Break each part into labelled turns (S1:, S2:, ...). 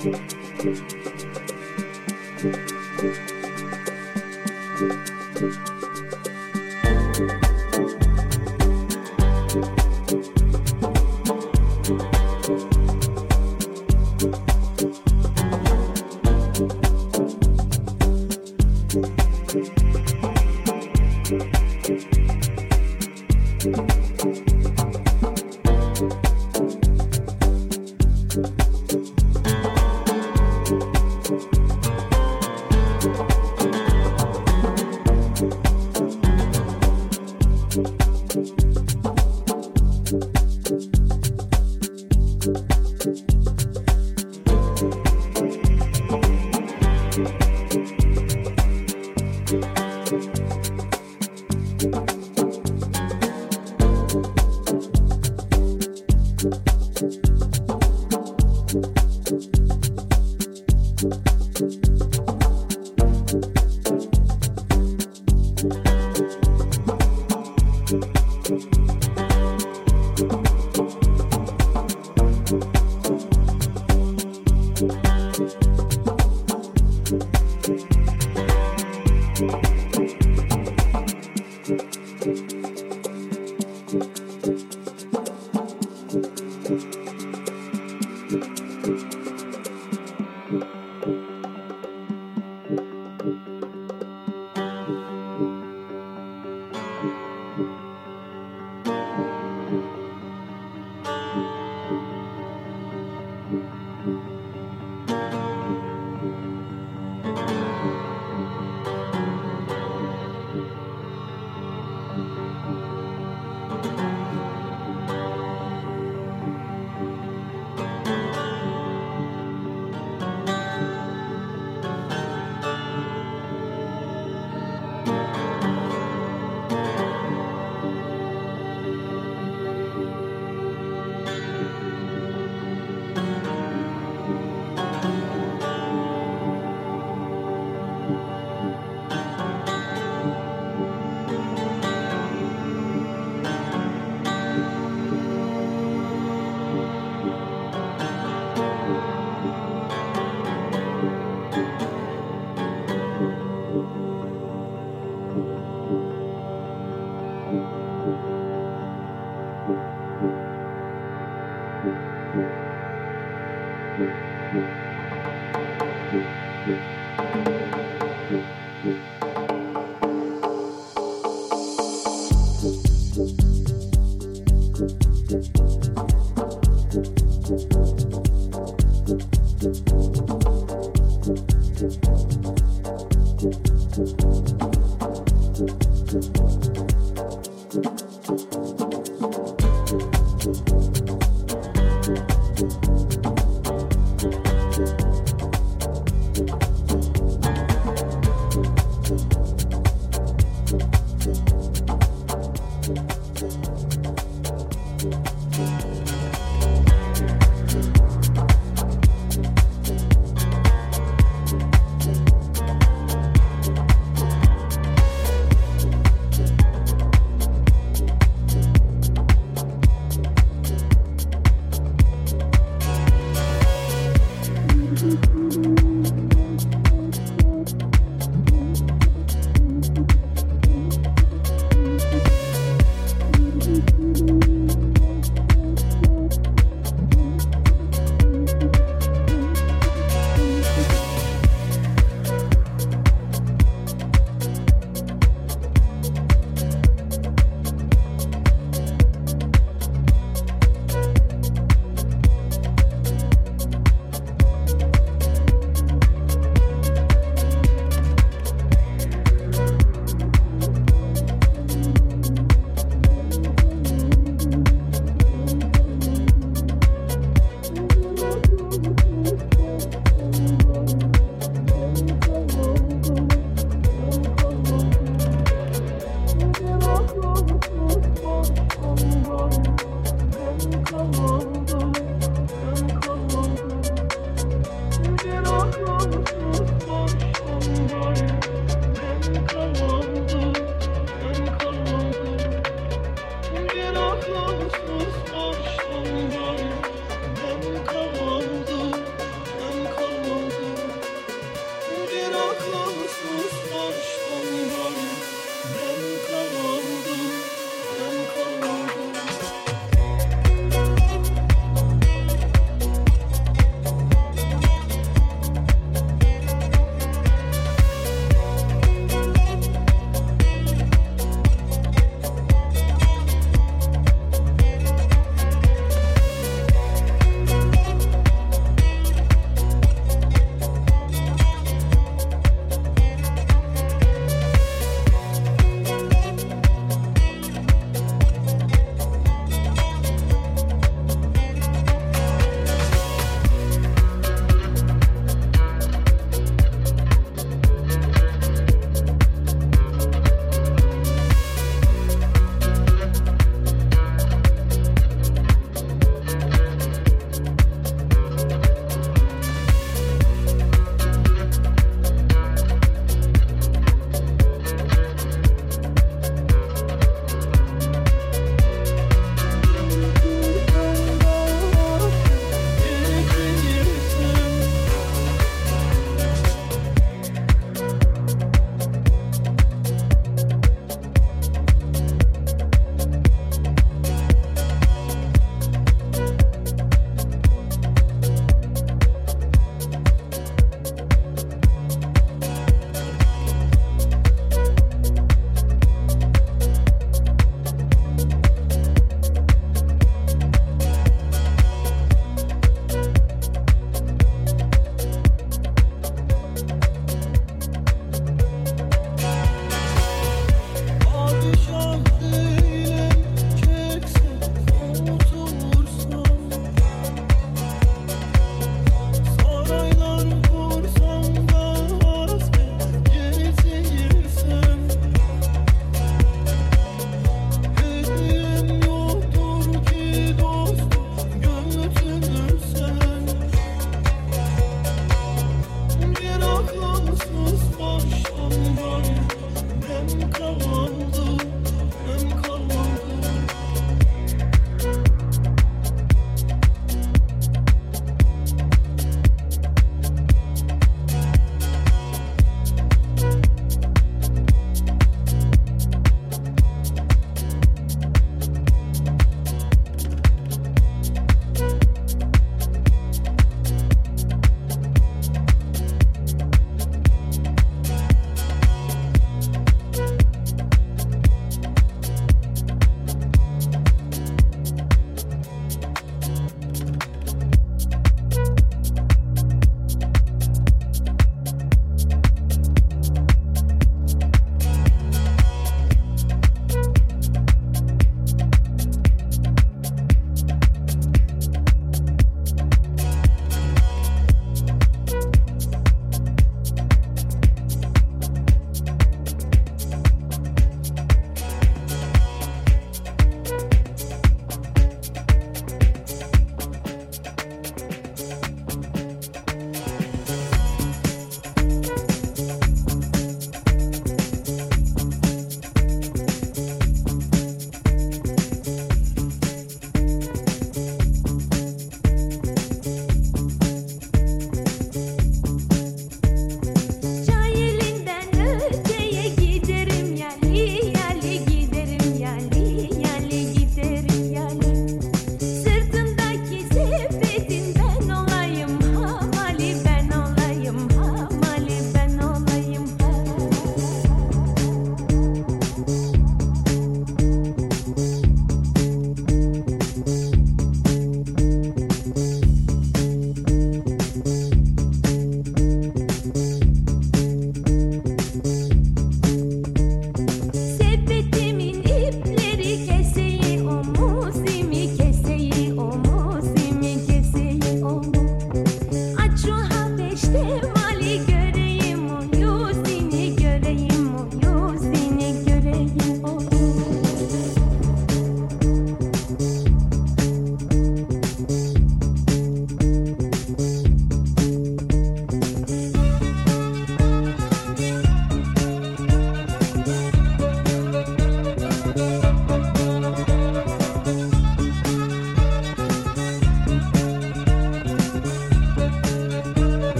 S1: Thank you.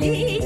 S1: feliz.